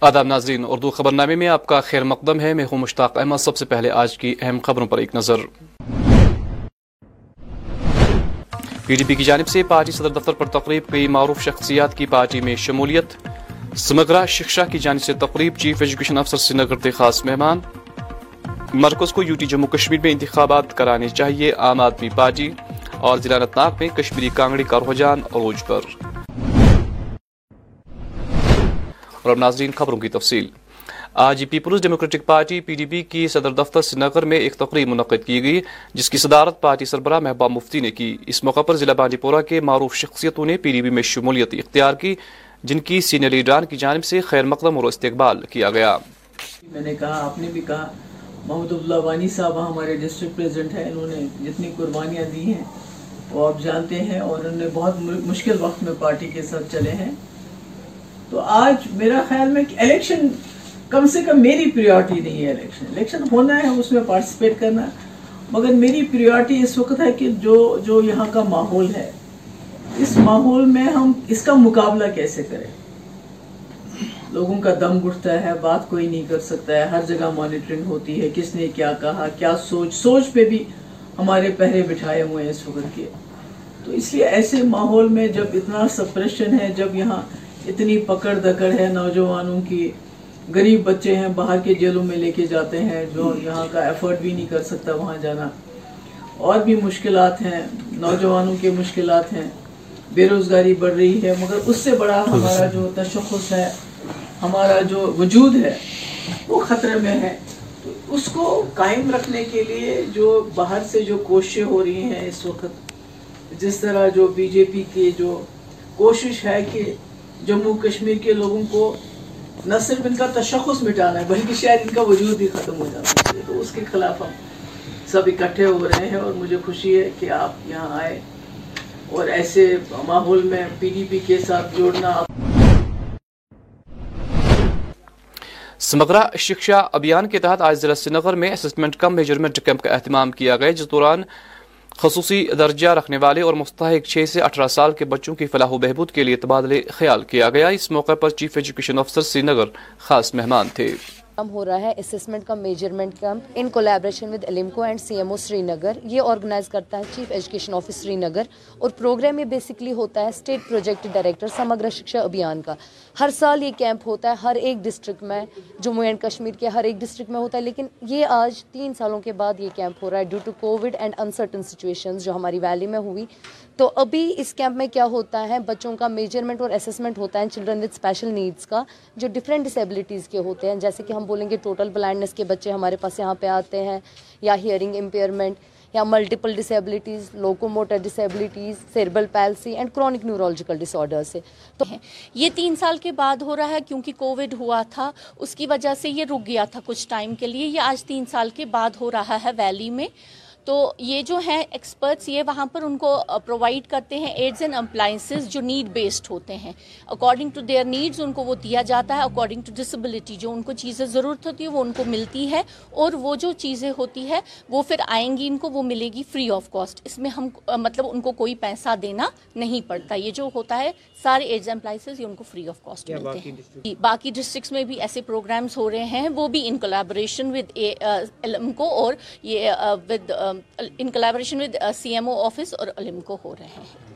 آداب ناظرین، اردو خبرنامے میں آپ کا خیر مقدم ہے۔ میں ہوں مشتاق احمد۔ سب سے پہلے آج کی اہم خبروں پر ایک نظر۔ پی ڈی پی کی جانب سے پارٹی صدر دفتر پر تقریب کئی معروف شخصیات کی پارٹی میں شمولیت۔ سمگرا شکشا کی جانب سے تقریب چیف ایجوکیشن افسر سری نگر کے خاص مہمان۔ مرکز کو یو ٹی جموں کشمیر میں انتخابات کرانے چاہیے عام آدمی پارٹی۔ اور ضلع انت ناگ میں کشمیری کانگڑی کا رجحان عروج پر۔ اور اب ناظرین خبروں کی تفصیل۔ آج Peoples Democratic Party P D P کی صدر دفتر سری نگر میں ایک تقریب منعقد کی گئی، جس کی صدارت پارٹی سربراہ محبوب مفتی نے کی۔ اس موقع پر ضلع بانڈی پورہ کے معروف شخصیتوں نے پی ڈی پی میں شمولیت اختیار کی، جن کی سینئر لیڈران کی جانب سے خیر مقدم اور استقبال کیا گیا۔ میں نے کہا، آپ نے بھی کہا، محمد اللہ وانی صاحب ہمارے ڈسٹرکٹ پریزیڈنٹ ہیں، انہوں نے جتنی قربانیاں دی ہیں، وہ آپ جانتے ہیں اور انہوں نے بہت مشکل وقت میں پارٹی کے ساتھ چلے ہیں۔ تو آج میرا خیال میں کہ الیکشن کم سے کم میری پریورٹی نہیں ہے الیکشن۔ الیکشن ہونا ہے، اس میں پارٹیسپیٹ کرنا۔ مگر میری پریورٹی اس وقت ہے کہ جو جو یہاں کا ماحول ہے، اس ماحول میں ہم اس کا مقابلہ کیسے کریں؟ لوگوں کا دم گھٹتا ہے، بات کوئی نہیں کر سکتا ہے۔ ہر جگہ مانیٹرنگ ہوتی ہے، کس نے کیا کہا، کیا سوچ۔ سوچ پہ بھی ہمارے پہرے بٹھائے ہوئے ہیں اس وقت کے۔ تو اس لیے ایسے ماحول میں جب اتنا سپریشن ہے، جب یہاں اتنی پکڑ دکڑ ہے نوجوانوں کی۔ غریب بچے ہیں، باہر کے جیلوں میں لے کے جاتے ہیں، جو یہاں کا ایفرٹ بھی نہیں کر سکتا وہاں جانا۔ اور بھی مشکلات ہیں، نوجوانوں کے مشکلات ہیں۔ بے روزگاری بڑھ رہی ہے، مگر اس سے بڑا ہمارا جو تشخص ہے، ہمارا جو وجود ہے، وہ خطرے میں ہے۔ تو اس کو قائم رکھنے کے لیے جو باہر سے جو کوششیں ہو رہی ہیں اس وقت، جس طرح جو بی جے پی کی جو کوشش ہے کہ جموں کشمیر کے لوگوں کو نہ صرف ان کا تشخص مٹانا ہے، بلکہ شاید ان کا وجود ہی ختم ہو جانا ہے تو اس کے خلاف ہم سب اکٹھے ہو رہے ہیں اور مجھے خوشی ہے کہ آپ یہاں آئے اور ایسے ماحول میں پی ڈی پی کے ساتھ جوڑنا سمگرا شکشا ابھیان کے تحت آج ضلع سری نگر میں اسسمنٹ کم میجرمنٹ کیمپ کا اہتمام کیا گیا، جس دوران خصوصی درجہ رکھنے والے اور مستحق چھ سے اٹھارہ سال کے بچوں کی فلاح و بہبود کے لیے تبادلے خیال کیا گیا۔ اس موقع پر چیف ایجوکیشن افسر سری نگر خاص مہمان تھے۔ ہو رہا ہے اسسمنٹ کا measurement camp in collaboration with ALIMCO and C M O Srinagar یہ آرگنائز کرتا ہے chief education office Srinagar اور پروگرام یہ بیسکلی ہوتا ہے state project director Samagra Shiksha Abhiyan کا۔ ہر سال یہ کیمپ ہوتا ہے، ہر ایک ڈسٹرکٹ میں جموں اینڈ کشمیر کے ہر ایک ڈسٹرکٹ میں ہوتا ہے۔ لیکن یہ آج تین سالوں کے بعد یہ کیمپ ہو رہا ہے due to covid and uncertain situations جو ہماری ویلی میں ہوئی۔ تو ابھی اس کیمپ میں کیا ہوتا ہے؟ بچوں کا میجرمنٹ اور اسسمنٹ ہوتا ہے چلڈرن وتھ اسپیشل نیڈس کا، جو ڈفرینٹ ڈسیبلٹیز کے ہوتے ہیں۔ جیسے کہ ہم بولیں گے ٹوٹل بلائنڈنس کے بچے ہمارے پاس یہاں پہ آتے ہیں، یا ہیئرنگ امپیئرمنٹ یا multiple disabilities locomotor disabilities cerebral palsy and chronic neurological disorder سے۔ تو یہ تین سال کے بعد ہو رہا ہے کیونکہ کووڈ ہوا تھا۔ اس کی وجہ سے یہ رک گیا تھا کچھ ٹائم کے لیے۔ یہ آج تین سال کے بعد ہو رہا ہے ویلی میں۔ تو یہ جو ہیں ایکسپرٹس یہ وہاں پر ان کو پرووائڈ کرتے ہیں ایڈز اینڈ امپلائنسز جو نیڈ بیسڈ ہوتے ہیں. اکارڈنگ ٹو دیئر نیڈز ان کو وہ دیا جاتا ہے اکارڈنگ ٹو ڈسبلٹی جو ان کو چیزیں ضرورت ہوتی ہے وہ ان کو ملتی ہے اور وہ جو چیزیں ہوتی ہے وہ پھر آئیں گی ان کو، وہ ملے گی فری آف کاسٹ اس میں ہم مطلب ان کو کوئی پیسہ دینا نہیں پڑتا. یہ جو ہوتا ہے سارے ایڈز امپلائنسز یہ ان کو فری آف کاسٹ ملتے ہیں۔ باقی ڈسٹرکٹس میں بھی ایسے پروگرامس ہو رہے ہیں وہ بھی ان کولیبریشن ود علم کو اور یہ with in collaboration with C M O office اور علم کو ہو رہے ہیں۔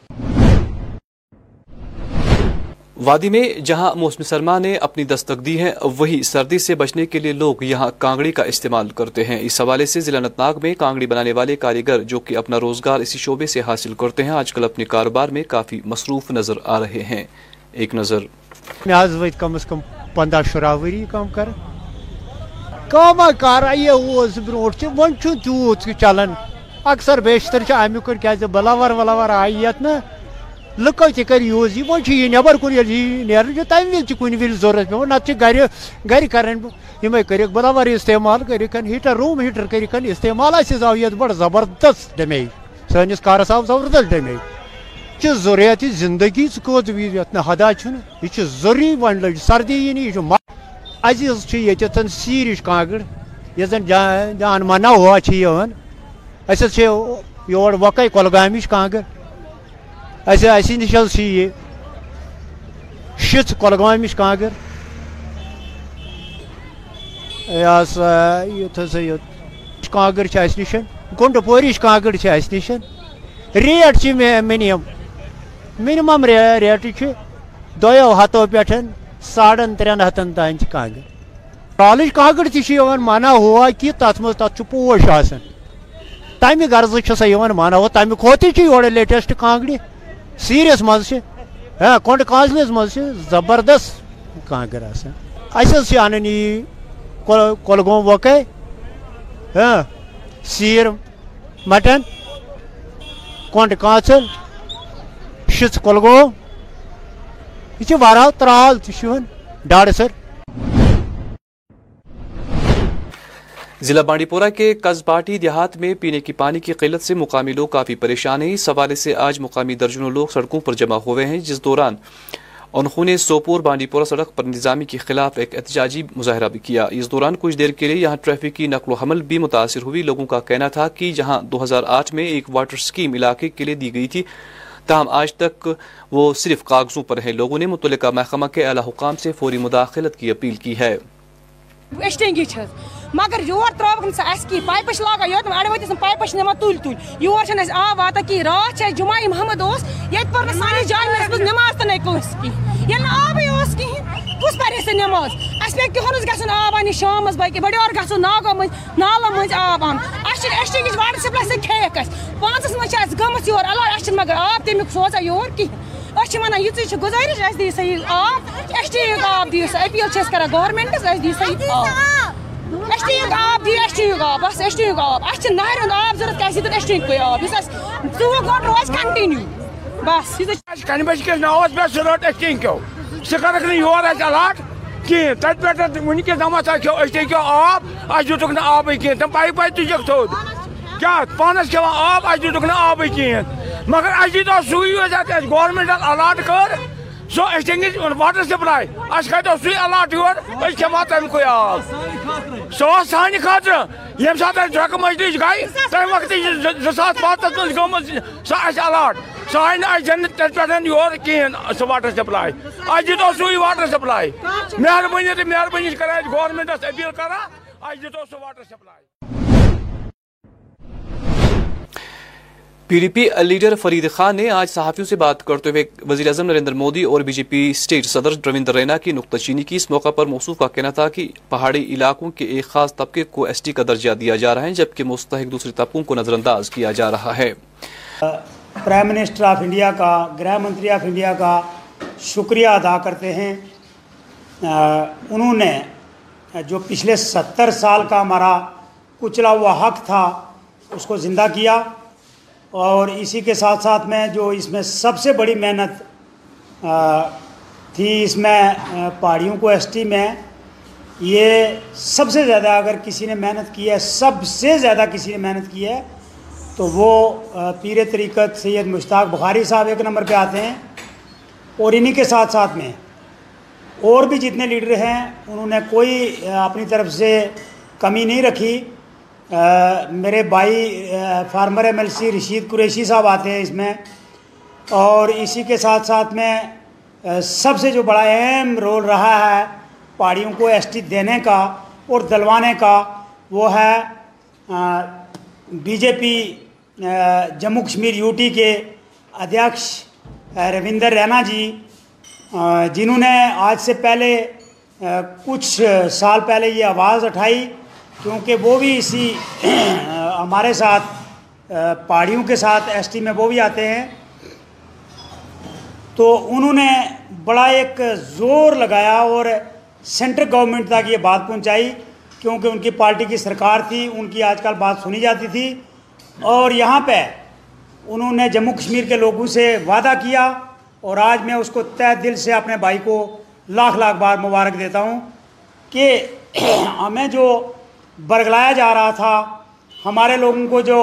وادی میں جہاں موسم سرما نے اپنی دستک دی ہے، وہی سردی سے بچنے کے لیے لوگ یہاں کانگڑی کا استعمال کرتے ہیں۔ اس حوالے سے ضلع انت ناگ میں کانگڑی بنانے والے کاریگر جو کہ اپنا روزگار اسی شعبے سے حاصل کرتے ہیں، آج کل اپنے کاروبار میں کافی مصروف نظر آ رہے ہیں۔ ایک نظر۔ کم از کم پندہ شراہ وری کم کر کام کار یہ برونٹ ون تیوت چلان اکثر بیشتر امیک کیا بلاور ولاور آئی یت نا۔ لکو تہ کر یوز یہ یہ نبر کن نیرن تمہ وز کن وز ضرورت پہ نت گر گر کرن یم کر بلاور استعمال کر ہیٹر روم ہیٹر کر استعمال اس آو یہ بڑ زبردست ڈیمیج سنس کارس آو زبردست ڈیمیج یہ ضروریات زندگی ثوت یت حدا یہ ضروری ون لج، سردی یہ یہ عزیز یہ سیرش کانگڑ، یہ زن جان منا ہوا اس یور وقے کلگامچ کانگر اس اس نش یہ شھ کلگامچ کانگر یہ سا یت ہسا کانگر اس نش گنڈ پورش کانگر اس نش ریٹ منیم منیمم ریٹ دو ہتو پہ ساڑن ترین ہتن تان کانگر رالچ کانگر تہ مانا ہوا کہ تر مز تک پوش آسان تمہ غرض سا مانا ہوا تمہ کھوت یور لیٹسٹ کانگڑ سیریس مز ہاں کونڈ کانزلس مز زبردست۔ کانگر آسان اس ان یہ کولگوم وکے ہاں سیر، مٹن کونڈ کانچل شچ کولگوم یہ وارہ ترال تہ ڈاڑ سر۔ ضلع بانڈی پورہ کے قصباٹی دیہات میں پینے کی پانی کی قلت سے مقامی لوگ کافی پریشان ہیں۔ اس حوالے سے آج مقامی درجنوں لوگ سڑکوں پر جمع ہوئے ہیں، جس دوران انہوں نے سوپور بانڈی پورہ سڑک پر نظامی کے خلاف ایک احتجاجی مظاہرہ بھی کیا۔ اس دوران کچھ دیر کے لیے یہاں ٹریفک کی نقل و حمل بھی متاثر ہوئی۔ لوگوں کا کہنا تھا کہ جہاں دو ہزار آٹھ میں ایک واٹر سکیم علاقے کے لیے دی گئی تھی، تاہم آج تک وہ صرف کاغذوں پر ہیں۔ لوگوں نے متعلقہ محکمہ کے اعلی حکام سے فوری مداخلت کی اپیل کی ہے۔ مگر یور ترٛاوکھ نہٕ ژٕ اَسہِ کِہیٖنۍ پایپہٕ چھِ لاگان یوت اَڑٕ ؤتِس نہٕ پایپہٕ چھِ نِوان تُلۍ تُلۍ۔ یور چھِنہٕ اَسہِ آب واتان کِہیٖنۍ راتھ چھِ اَسہِ جُمعہ محمد اوس ییٚتہِ پٔر نہٕ سانہِ جایہِ منٛز نٮ۪ماز تہِ نَے کٲنٛسہِ کِہیٖنۍ ییٚلہِ نہٕ آبٕے اوس کِہیٖنۍ کُس پَرِ اَسہِ نٮ۪ماز اَسہِ پیٚیہِ کِہُنَس گژھُن آب اَننہِ شامَس بٔلکہِ بٔڑِ اور گژھو ناگو مٔنٛزۍ نالو مٔنٛزۍ آب اَنُن۔ اَسہِ چھِنہٕ ایس ٹی کِچ واٹر سپلاے سۭتۍ کھیٚیَکھ اَسہِ۔ پانٛژَس منٛز چھِ اَسہِ گٔمٕژ یور علاوٕ اَسہِ چھِنہٕ مگر آب تَمیُک سوزان یور کِہیٖنۍ۔ أسۍ چھِ وَنان یِژٕے چھِ گُزٲرِش اَسہِ دِیِو سا یہِ آب ایس ٹی یُک آب دِیِو سا، أپیٖل چھِ أسۍ کَران گورمٮ۪نٛٹَس اَسہِ دِیِو سا یہِ آب۔ ایس ٹی یُک آب دِیِو ایس ٹی یُک آب، بَس ایس ٹی یُک آب۔ اَسہِ چھِ نہرِ ہُنٛد آب ضوٚرَتھ، کیٛازِ دیُت ایس ٹی یُکُے آب۔ یُس اَسہِ ژوٚوُہ گٲنٛٹہٕ روزِ کَنٹِنیوٗ بَس، یُس کنہِ بجہِ کِس ناوس پٮ۪ٹھ سُہ رٔٹ أسۍ ٹینکیو سُہ کَرکھ نہٕ یور اَسہِ الاٹ کِہیٖنۍ۔ تَتہِ پٮ۪ٹھ وٕنکٮ۪س دَپان سا کھیو، أسۍ ٹینکیو آب، اَسہِ دِتُکھ نہٕ آبٕے کِہیٖنۍ۔ تِم پایپہٕ تُجکھ تھوٚد۔ کیٛاہ؟ پانَس کھٮ۪وان آب، اَسہِ دِتُکھ نہٕ آبٕے کِہیٖنۍ۔ مگر اَسہِ دیٖتو سُے الاٹ کٔر۔ سو أسۍ واٹر سپلاے اَسہِ کھَتیو سُے الاٹ یور أسۍ کھٮ۪وان آب سُہ اوس سانہِ خٲطرٕ ییٚمہِ ساتہٕ اَسہِ ڈرٛکہٕ مٔجلِس گٔے تَمہِ وقتہٕ چھِ زٕ ساس پانٛژَس منٛز گٔمٕژ سۄ اَسہِ الاٹ سۄ آیہِ نہٕ اَسہِ دِنہٕ تَتہِ پٮ۪ٹھ یور کِہیٖنۍ سُہ واٹر سپلاے اَسہِ دیٖتو سُے واٹر سپلاے مہربٲنی تہٕ مہربٲنی چھِ کَران أسۍ گورمٮ۪نٛٹَس أپیٖل کَران اَسہِ سُہ water supply P D P leader Farid Khan نے آج صحافیوں سے بات کرتے ہوئے وزیر اعظم نریندر مودی اور بی جے پی اسٹیٹ صدر رویندر رینا کی نقطہ چینی کی اس موقع پر موصوف کا کہنا تھا کہ پہاڑی علاقوں کے ایک خاص طبقے کو ایس ٹی کا درجہ دیا جا رہا ہے، جبکہ مستحق دوسرے طبقوں کو نظر انداز کیا جا رہا ہے۔ پرائم منسٹر آف انڈیا کا، گرہ منتری آف انڈیا کا شکریہ ادا کرتے ہیں۔ انہوں نے جو پچھلے ستر سال کا ہمارا کچلا ہوا حق تھا، اس کو زندہ کیا۔ اور اسی کے ساتھ ساتھ میں جو اس میں سب سے بڑی محنت تھی اس میں پہاڑیوں کو ایس ٹی میں، یہ سب سے زیادہ اگر کسی نے محنت کی ہے، سب سے زیادہ کسی نے محنت کی ہے، تو وہ پیر طریقت سید مشتاق بخاری صاحب ایک نمبر پہ آتے ہیں اور انہی کے ساتھ ساتھ میں اور بھی جتنے لیڈر ہیں، انہوں نے کوئی اپنی طرف سے کمی نہیں رکھی۔ میرے بھائی former M L C Rashid Qureshi صاحب آتے ہیں اس میں۔ اور اسی کے ساتھ ساتھ میں سب سے جو بڑا اہم رول رہا ہے پہاڑیوں کو ایس ٹی دینے کا اور دلوانے کا، وہ ہے B J P Jammu Kashmir U T کے ادھیکش روندر رینا جی جنہوں نے آج سے پہلے کچھ سال پہلے یہ آواز اٹھائی۔ کیونکہ وہ بھی اسی ہمارے ساتھ پہاڑیوں کے ساتھ ایس ٹی میں وہ بھی آتے ہیں۔ تو انہوں نے بڑا ایک زور لگایا اور سینٹر گورنمنٹ تک یہ بات پہنچائی۔ کیونکہ ان کی پارٹی کی سرکار تھی، ان کی آج کل بات سنی جاتی تھی۔ اور یہاں پہ انہوں نے جموں کشمیر کے لوگوں سے وعدہ کیا اور آج میں اس کو طے دل سے اپنے بھائی کو لاکھ لاکھ بار مبارک دیتا ہوں کہ ہمیں جو برگلایا جا رہا تھا۔ ہمارے لوگوں کو جو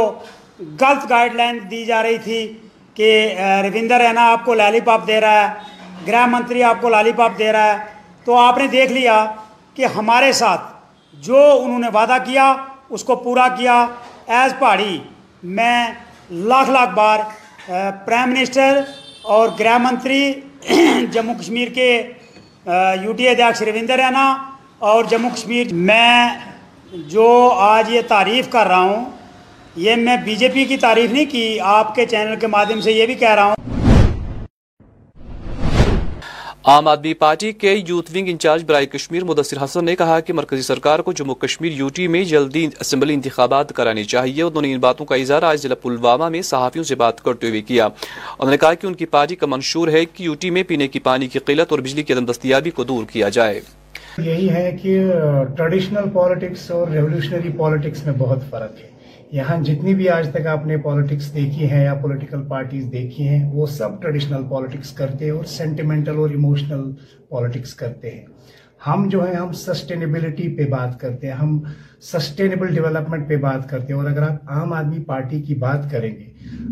غلط گائیڈ لائن دی جا رہی تھی کہ روندر رینا آپ کو لالی پاپ دے رہا ہے، گرہ منتری آپ کو لالی پاپ دے رہا ہے، تو آپ نے دیکھ لیا کہ ہمارے ساتھ جو انہوں نے وعدہ کیا، اس کو پورا کیا۔ ایز پہاڑی، میں لاکھ لاکھ بار پرائم منسٹر اور گرہ منتری جموں کشمیر کے یو ٹی ادھیکش روندر رینا اور جموں کشمیر، میں جو آج یہ تعریف کر رہا ہوں، یہ میں بی جے پی کی تعریف نہیں کی، آپ کے چینل کے مادھیم سے یہ بھی کہہ رہا ہوں۔ عام آدمی پارٹی کے یوتھ ونگ انچارج برائے کشمیر مدثر حسن نے کہا کہ مرکزی سرکار کو جموں کشمیر یوٹی میں جلدی اسمبلی انتخابات کرانی چاہیے، انہوں نے ان باتوں کا اظہار آج ضلع پلوامہ میں صحافیوں سے بات کرتے ہوئے کیا۔ انہوں نے کہا کہ ان کی پارٹی کا منشور ہے کہ یوٹی میں پینے کی پانی کی قلت اور بجلی کی عدم دستیابی کو دور کیا جائے۔ یہی ہے کہ ٹریڈیشنل پالیٹکس اور ریولیوشنری پالیٹکس میں بہت فرق ہے۔ یہاں جتنی بھی آج تک آپ نے پالیٹکس دیکھی ہیں یا پولیٹیکل پارٹیز دیکھی ہیں، وہ سب ٹریڈیشنل پالیٹکس کرتے ہیں اور سینٹیمنٹل اور ایموشنل پالیٹکس کرتے ہیں۔ ہم جو ہیں، ہم سسٹینیبلٹی پہ بات کرتے ہیں، ہم سسٹینیبل ڈیولپمنٹ پہ بات کرتے ہیں۔ اور اگر آپ عام آدمی پارٹی کی بات کریں گے،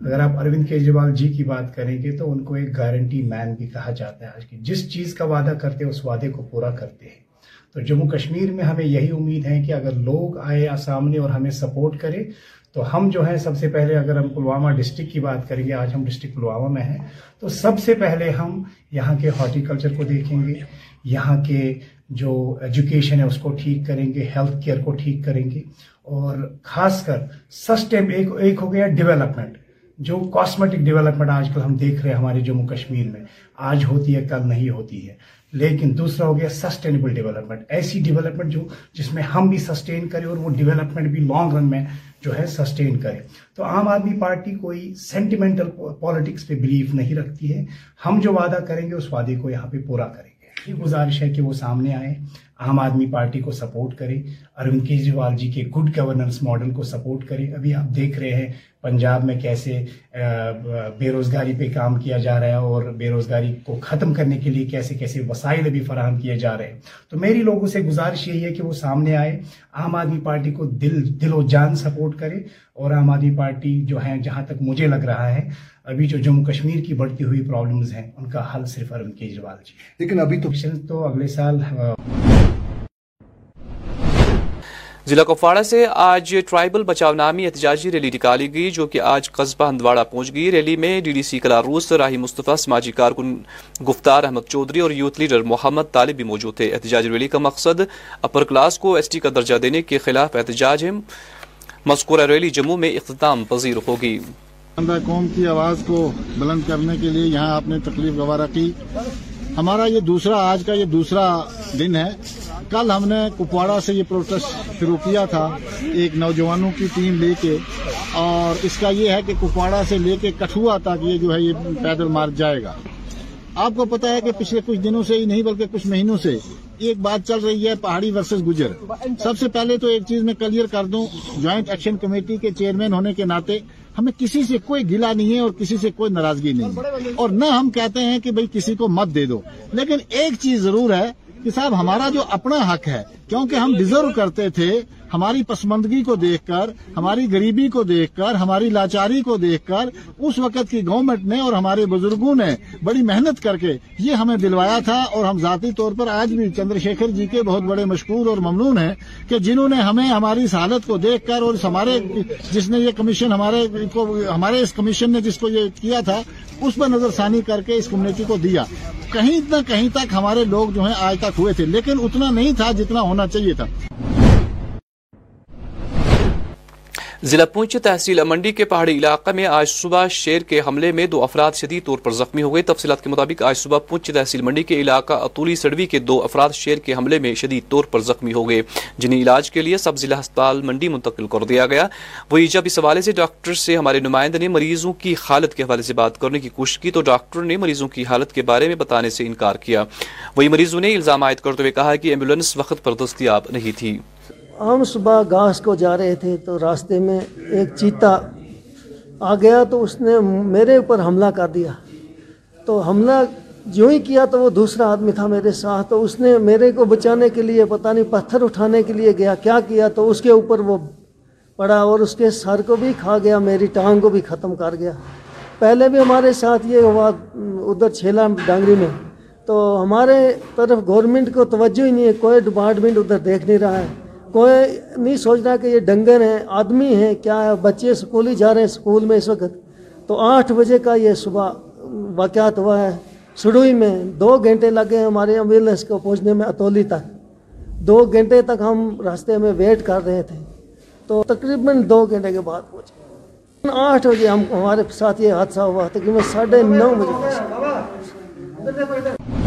اگر آپ اروند کیجریوال جی کی بات کریں گے، تو ان کو ایک گارنٹی مین بھی کہا جاتا ہے۔ آج کی جس چیز کا وعدہ کرتے ہیں، اس وعدے کو پورا کرتے ہیں۔ تو جموں کشمیر میں ہمیں یہی امید ہے کہ اگر لوگ آئے سامنے اور ہمیں سپورٹ کرے، تو ہم جو ہے سب سے پہلے اگر ہم پلوامہ ڈسٹرکٹ کی بات کریں گے، آج ہم ڈسٹرکٹ پلوامہ میں ہیں، تو سب سے پہلے ہم یہاں کے ہارٹیکلچر کو دیکھیں گے، یہاں کے جو ایجوکیشن ہے اس کو ٹھیک کریں گے، ہیلتھ کیئر کو ٹھیک کریں گے، اور خاص کر سسٹم ایک ایک ہو گیا، ڈیولپمنٹ۔ جو کاسمیٹک ڈیولپمنٹ آج کل ہم دیکھ رہے ہیں ہمارے جموں کشمیر میں، آج ہوتی ہے، کل نہیں ہوتی ہے۔ لیکن دوسرا ہو گیا سسٹینیبل ڈیولپمنٹ ایسی ڈیولپمنٹ جو، جس میں ہم بھی سسٹین کریں اور وہ ڈیولپمنٹ بھی لانگ رن میں جو ہے سسٹین کرے تو عام آدمی پارٹی کوئی سینٹیمنٹل پالیٹکس پہ بلیف نہیں رکھتی ہے۔ ہم جو وعدہ کریں گے، اس وعدے کو یہاں پہ پورا کریں۔ یہ گزارش ہے کہ وہ سامنے آئے عام آدمی پارٹی کو سپورٹ کرے، اروند کیجریوال جی کے گڈ گورننس ماڈل کو سپورٹ کرے۔ ابھی آپ دیکھ رہے ہیں پنجاب میں کیسے بے روزگاری پہ کام کیا جا رہا ہے اور بے روزگاری کو ختم کرنے کے لیے کیسے کیسے وسائل ابھی فراہم کیے جا رہے ہیں۔ تو میری لوگوں سے گزارش یہی ہے کہ وہ سامنے آئے عام آدمی پارٹی کو دل دل و جان سپورٹ کرے اور عام آدمی پارٹی جو ہے جہاں تک مجھے لگ رہا ہے ابھی جو جموں کشمیر کی بڑھتی ہوئی پرابلمز ہیں ان کا حل صرف اروند کیجریوال جی۔ لیکن ابھی تو اگلے سال ضلع کپواڑہ سے آج ٹرائبل بچاؤ نامی احتجاجی ریلی نکالی گئی جو کہ آج قصبہ ہندواڑہ پہنچ گئی۔ ریلی میں ڈی ڈی سی کلاروس راہی مصطفیٰ سماجی کارکن گفتار احمد چودھری اور یوتھ لیڈر محمد طالب بھی موجود تھے۔ احتجاجی ریلی کا مقصد اپر کلاس کو ایس ٹی کا درجہ دینے کے خلاف احتجاج ہے۔ مذکورہ ریلی جموں میں اختتام پذیر ہوگی۔ قوم کی آواز کو بلند کرنے کے لیے یہاں آپ نے تکلیف گوارہ کی۔ ہمارا یہ دوسرا، آج کا یہ دوسرا دن ہے۔ کل ہم نے کپواڑہ سے یہ پروٹیسٹ شروع کیا تھا، ایک نوجوانوں کی ٹیم لے کے۔ اور اس کا یہ ہے کہ کپواڑہ سے لے کے کٹھوا تک یہ جو ہے یہ پیدل مارچ جائے گا۔ آپ کو پتا ہے کہ پچھلے کچھ دنوں سے ہی نہیں، بلکہ کچھ مہینوں سے ایک بات چل رہی ہے، پہاڑی ورسز گجر۔ سب سے پہلے تو ایک چیز میں کلیئر کر دوں، جوائنٹ ایکشن کمیٹی کے چیئرمین ہونے کے ناطے ہمیں کسی سے کوئی گلا نہیں ہے اور کسی سے کوئی ناراضگی نہیں ہے۔ اور نہ ہم کہتے ہیں کہ بھئی کسی کو مت دے دو۔ لیکن ایک چیز ضرور ہے کہ صاحب ہمارا جو اپنا حق ہے کیونکہ ہم ڈیزرو کرتے تھے ہماری پسماندگی کو دیکھ کر، ہماری غریبی کو دیکھ کر، ہماری لاچاری کو دیکھ کر، اس وقت کی گورنمنٹ نے اور ہمارے بزرگوں نے بڑی محنت کر کے یہ ہمیں دلوایا تھا اور ہم ذاتی طور پر آج بھی چندر شیکھر جی کے بہت بڑے مشکور اور ممنون ہیں کہ جنہوں نے ہمیں ہماری اس حالت کو دیکھ کر اور ہمارے جس نے یہ کمیشن ہمارے ہمارے اس کمیشن نے جس کو یہ کیا تھا، اس پر نظر ثانی کر کے اس کمیونٹی کو دیا۔ کہیں نہ کہیں تک ہمارے لوگ جو ہیں آج تک ہوئے تھے، لیکن اتنا نہیں تھا جتنا ہونا چاہیے تھا۔ ضلع پونچھ تحصیل منڈی کے پہاڑی علاقہ میں آج صبح شیر کے حملے میں دو افراد شدید طور پر زخمی ہو گئے۔ تفصیلات کے مطابق آج صبح پونچھ تحصیل منڈی کے علاقہ اطولی سڑوی کے دو افراد شیر کے حملے میں شدید طور پر زخمی ہو گئے۔ جنہیں علاج کے لیے سب ضلع ہسپتال منڈی منتقل کر دیا گیا۔ وہی جب اس حوالے سے ڈاکٹر سے ہمارے نمائندے نے مریضوں کی حالت کے حوالے سے بات کرنے کی کوشش کی تو ڈاکٹر نے مریضوں کی حالت کے بارے میں بتانے سے انکار کیا۔ وہی مریضوں نے الزام عائد کرتے ہوئے کہا کہ ایمبولینس وقت پر دستیاب نہیں تھی۔ ہم صبح گھاس کو جا رہے تھے تو راستے میں ایک چیتا آ گیا تو اس نے میرے اوپر حملہ کر دیا۔ تو حملہ جو ہی کیا تو وہ دوسرا آدمی تھا میرے ساتھ تو اس نے میرے کو بچانے کے لیے پتہ نہیں پتھر اٹھانے کے لیے گیا، کیا کیا تو اس کے اوپر وہ پڑا اور اس کے سر کو بھی کھا گیا، میری ٹانگ کو بھی ختم کر گیا۔ پہلے بھی ہمارے ساتھ یہ ہوا ادھر چھیلا ڈانگری میں۔ تو ہمارے طرف گورنمنٹ کو توجہ ہی نہیں ہے، کوئی ڈپارٹمنٹ ادھر دیکھ نہیں رہا ہے۔ کوئی نہیں سوچ رہا کہ یہ ڈنگر ہیں، آدمی ہیں، کیا ہے بچے اسکول ہی جا رہے ہیں اسکول میں اس وقت۔ تو آٹھ بجے کا یہ صبح واقعات ہوا ہے۔ سڑوئی میں دو گھنٹے لگے ہمارے ایمبولینس کو پہنچنے میں اتولی تک۔ دو گھنٹے تک ہم راستے میں ویٹ کر رہے تھے۔ تو تقریباً دو گھنٹے کے بعد پہنچے۔ آٹھ بجے ہم ہمارے ساتھ یہ حادثہ ہوا، تقریباً ساڑھے نو بجے۔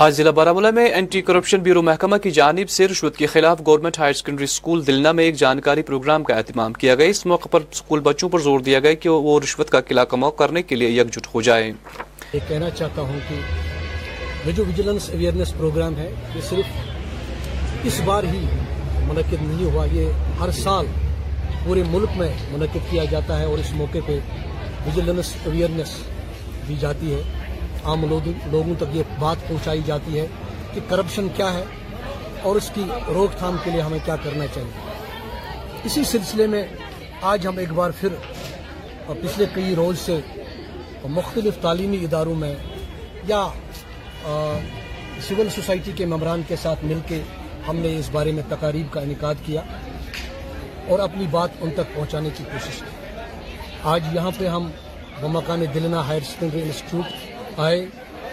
آج ضلع بارہ میں اینٹی کرپشن بیورو محکمہ کی جانب سے رشوت کے خلاف government higher secondary school Dalna میں ایک جانکاری پروگرام کا اہتمام کیا گیا۔ اس موقع پر اسکول بچوں پر زور دیا گیا کہ وہ رشوت کا قلعہ کماؤ کرنے کے لیے یکجٹ ہو جائیں۔ یہ کہنا چاہتا ہوں کہ یہ جو ویجلنس اویئرنس پروگرام ہے، یہ صرف اس بار ہی منعقد نہیں ہوا، یہ ہر سال پورے ملک میں منعقد کیا جاتا ہے اور اس موقع پہ ویجلنس اویئرنس دی جاتی ہے۔ عام لوگوں تک یہ بات پہنچائی جاتی ہے کہ کرپشن کیا ہے اور اس کی روک تھام کے لیے ہمیں کیا کرنا چاہیے۔ اسی سلسلے میں آج ہم ایک بار پھر پچھلے کئی روز سے مختلف تعلیمی اداروں میں یا سول سوسائٹی کے ممبران کے ساتھ مل کے ہم نے اس بارے میں تقاریب کا انعقاد کیا اور اپنی بات ان تک پہنچانے کی کوشش کی۔ آج یہاں پہ ہم بمکان دلنا ہائر سیکنڈری انسٹیٹیوٹ آئے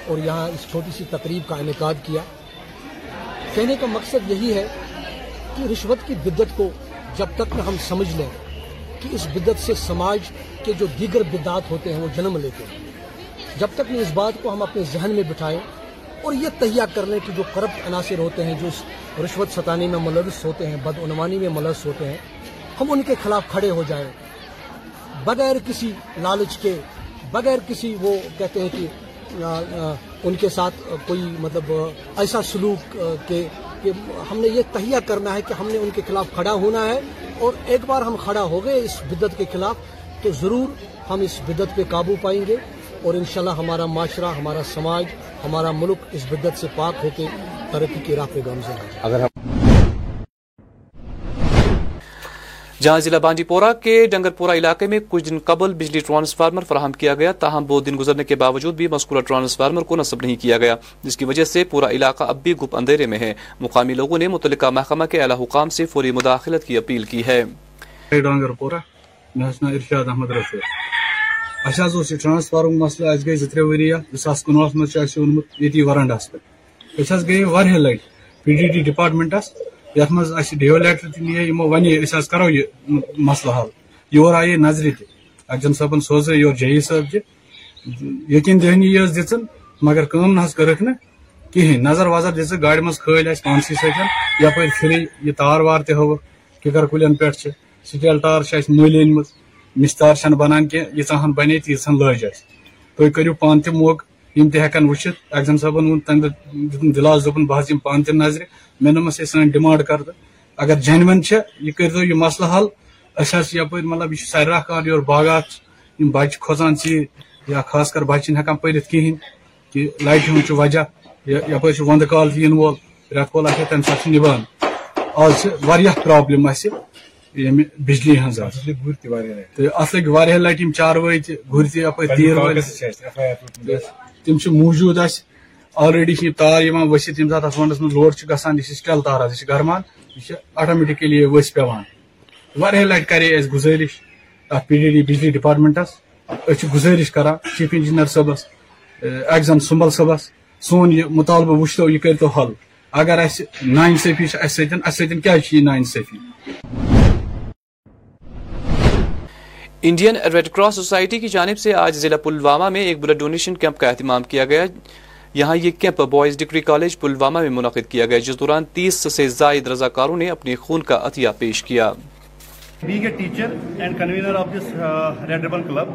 اور یہاں اس چھوٹی سی تقریب کا انعقاد کیا۔ کہنے کا مقصد یہی ہے کہ رشوت کی بدت کو جب تک ہم سمجھ لیں کہ اس بدت سے سماج کے جو دیگر بدعات ہوتے ہیں وہ جنم لیتے ہیں۔ جب تک میں اس بات کو ہم اپنے ذہن میں بٹھائیں اور یہ تہیا کر لیں کہ جو کرپٹ عناصر ہوتے ہیں، جو رشوت ستانی میں ملوث ہوتے ہیں، بدعنوانی میں ملوث ہوتے ہیں، ہم ان کے خلاف کھڑے ہو جائیں۔ بغیر کسی لالچ کے، بغیر کسی وہ کہتے ہیں کہ ان کے ساتھ کوئی مطلب ایسا سلوک کے کہ ہم نے یہ تہیہ کرنا ہے کہ ہم نے ان کے خلاف کھڑا ہونا ہے اور ایک بار ہم کھڑا ہو گئے اس بدت کے خلاف تو ضرور ہم اس بدت پہ قابو پائیں گے اور انشاءاللہ ہمارا معاشرہ، ہمارا سماج، ہمارا ملک اس بدت سے پاک ہو کے ترقی کی راہ پہ گامزن ہے۔ جہاں ضلع بانجی پورہ کے ڈنگر پورہ علاقے میں کچھ دن قبل بجلی ٹرانسفارمر فراہم کیا گیا، تاہم دو دن گزرنے کے باوجود بھی مذکورہ ٹرانسفارمر کو نصب نہیں کیا گیا، جس کی وجہ سے پورا علاقہ اب بھی گپ اندھیرے میں ہے۔ مقامی لوگوں نے متعلقہ محکمہ کے اعلی حکام سے فوری مداخلت کی اپیل کی ہے۔ ڈانگر پورہ ارشاد احمد رفیع۔ ٹرانسفارم مسئلہ اس گئی پی ڈی یتھ مز ڈیو لیٹر تیے ہمو ونے اس کرو یہ مسلہ حل۔ یور آئے نظر تجن صبن سوز یور جی صاحب تہ یقین دہنی یس دن مگر کم نہ کرک نا کہین نظر وظر دز گاڑی مز کھل اس پانسی سکن یپ فری، یہ تار وار تہ ہو ککر کلین پہ سٹیل ٹار تار مل مستار بنان کی ییژہ ہن بنے تیژہ ہن لج تھی کرو پان تہ موقع یم تہ ہیکن وچھت ایگزام صاحبن ون تم دتم دلاس دپن بہ یم پان تہ نظر۔ مے نمس یہ سن ڈیمانڈ کر اگر جینون چھ یہ کرتو یہ مسئلہ حل۔ اس حس یپر مطلب یہ سارا کار یور باغات۔ یم بچہ کھوزان چھ یا خاص کر بچہ چھن ہیکان پرت کہین کہ لائٹ ہن چھ وجہ۔ یپر چھ وند کال ین وول رات کول اکھ تم سات نبان آج واریاہ پرابلم اس بجلی ہن تو گور اس لگ واریاہ لائٹ یم چار وے گور تہ یپر تیر وے تم موجود آلریڈی تار ورست یم سات ونڈس من لوڈ گھان یہ ٹل تار یہ گرمان، یہ آٹومیٹکلی ورس پہ لٹ کرے اس گزارش ات پی ڈی ڈی بجلی ڈپارٹمنٹس گزارش کر چیف انجینئر صبس ایگزام سمبل صبس سون یہ مطالبہ وچت یہ کرتو حل۔ اگر اہس نا انصفی اس ستن کیا نا انصفی انڈین ریڈ کراس سوسائٹی کی جانب سے آج ضلع پلوامہ میں ایک بلڈ ڈونیشن کیمپ کا اہتمام کیا گیا۔ یہاں یہ camp boys degree college Pulwama میں منعقد کیا گیا، جس دوران تیس سے زائد رضاکاروں نے اپنے خون کا عطیہ پیش کیا۔ Being a teacher and convener of this Red Ribbon Club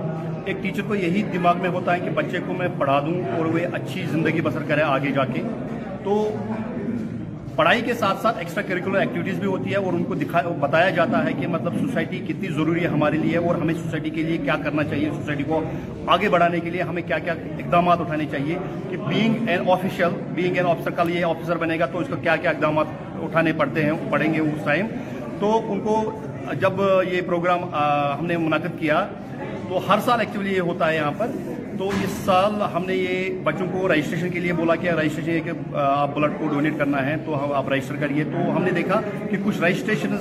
ایک ٹیچر کو یہی دماغ میں ہوتا ہے کہ بچے کو میں پڑھا دوں اور وہ اچھی زندگی بسر کرے آگے جا کے۔ تو پڑھائی کے ساتھ ساتھ ایکسٹرا کریکولر ایکٹیویٹیز بھی ہوتی ہے اور ان کو دکھا بتایا جاتا ہے کہ مطلب سوسائٹی کتنی ضروری ہے ہمارے لیے اور ہمیں سوسائٹی کے لیے کیا کرنا چاہیے سوسائٹی کو آگے بڑھانے کے لیے ہمیں کیا کیا اقدامات اٹھانے چاہیے کہ being an official being an officer کل یہ آفیسر بنے گا تو اس کو کیا کیا اقدامات اٹھانے پڑتے ہیں پڑیں گے اس ٹائم تو ان کو جب یہ پروگرام ہم نے منعقد کیا تو ہر سال ایکچولی یہ ہوتا ہے یہاں پر تو اس سال ہم نے یہ بچوں کو رجسٹریشن کے لیے بولا کہ رجسٹریشن ہے کہ آپ بلڈ کو ڈونیٹ کرنا ہے، تو آپ رجسٹر کریے۔ تو ہم نے دیکھا کہ کچھ رجسٹریشن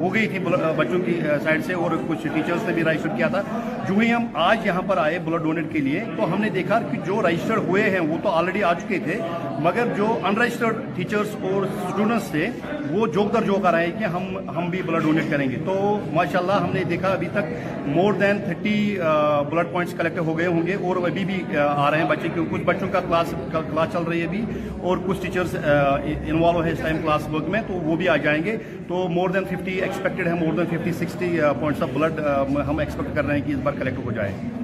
ہو گئی تھی بچوں کی سائڈ سے، اور کچھ ٹیچرز نے بھی رجسٹر کیا تھا۔ جو ہی ہم آج یہاں پر آئے بلڈ ڈونیٹ کے لیے، تو ہم نے دیکھا کہ جو رجسٹر ہوئے ہیں، وہ تو آلریڈی آ چکے تھے، مگر جو ان رجسٹرڈ ٹیچرز اور اسٹوڈنٹس تھے وہ جوک در جوک آ رہے ہیں کہ ہم ہم بھی بلڈ ڈونیٹ کریں گے۔ تو ماشاءاللہ ہم نے دیکھا ابھی تک more than thirty blood points collect ہو گئے ہوں گے اور ابھی بھی، آ رہے ہیں بچے کیونکہ کچھ بچوں کا کلاس کلاس چل رہی ہے ابھی اور کچھ ٹیچرز انوالو ہے اس ٹائم کلاس ورک میں، تو وہ بھی آ جائیں گے۔ تو مور دین ففٹی ایکسپیکٹڈ ہے more than fifty sixty points of blood ہم ایکسپیکٹ کر رہے ہیں کہ اس بار کلیکٹ ہو جائے۔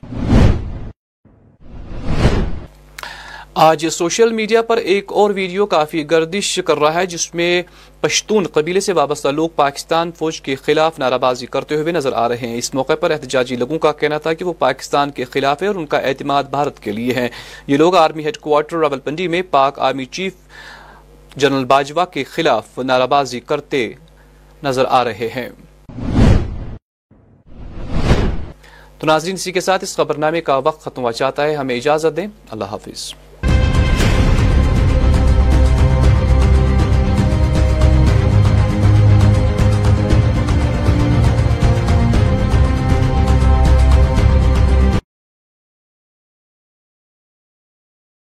آج سوشل میڈیا پر ایک اور ویڈیو کافی گردش کر رہا ہے، جس میں پشتون قبیلے سے وابستہ لوگ پاکستان فوج کے خلاف نعرہ بازی کرتے ہوئے نظر آ رہے ہیں۔ اس موقع پر احتجاجی لوگوں کا کہنا تھا کہ وہ پاکستان کے خلاف ہے اور ان کا اعتماد بھارت کے لیے ہے۔ یہ لوگ army headquarter Rawalpindi میں Pak army chief general Bajwa کے خلاف نعرہ بازی کرتے نظر آ رہے ہیں۔ تو ناظرین، اسی کے ساتھ اس خبرنامے کا وقت ختم ہو جاتا ہے۔ ہمیں اجازت دیں۔ اللہ حافظ۔